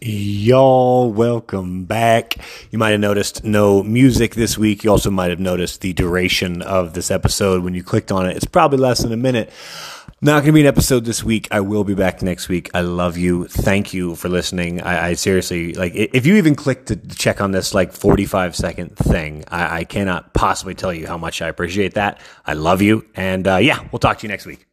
Y'all, welcome back. You might have noticed no music this week. You also might have noticed the duration of this episode when you clicked on it. It's probably less than a minute. Not going to be an episode this week. I will be back next week. I love you. Thank you for listening. I, I seriously like if you even click to check on this like 45 second thing, I, I cannot possibly tell you how much I appreciate that. I love you. And uh, yeah, we'll talk to you next week.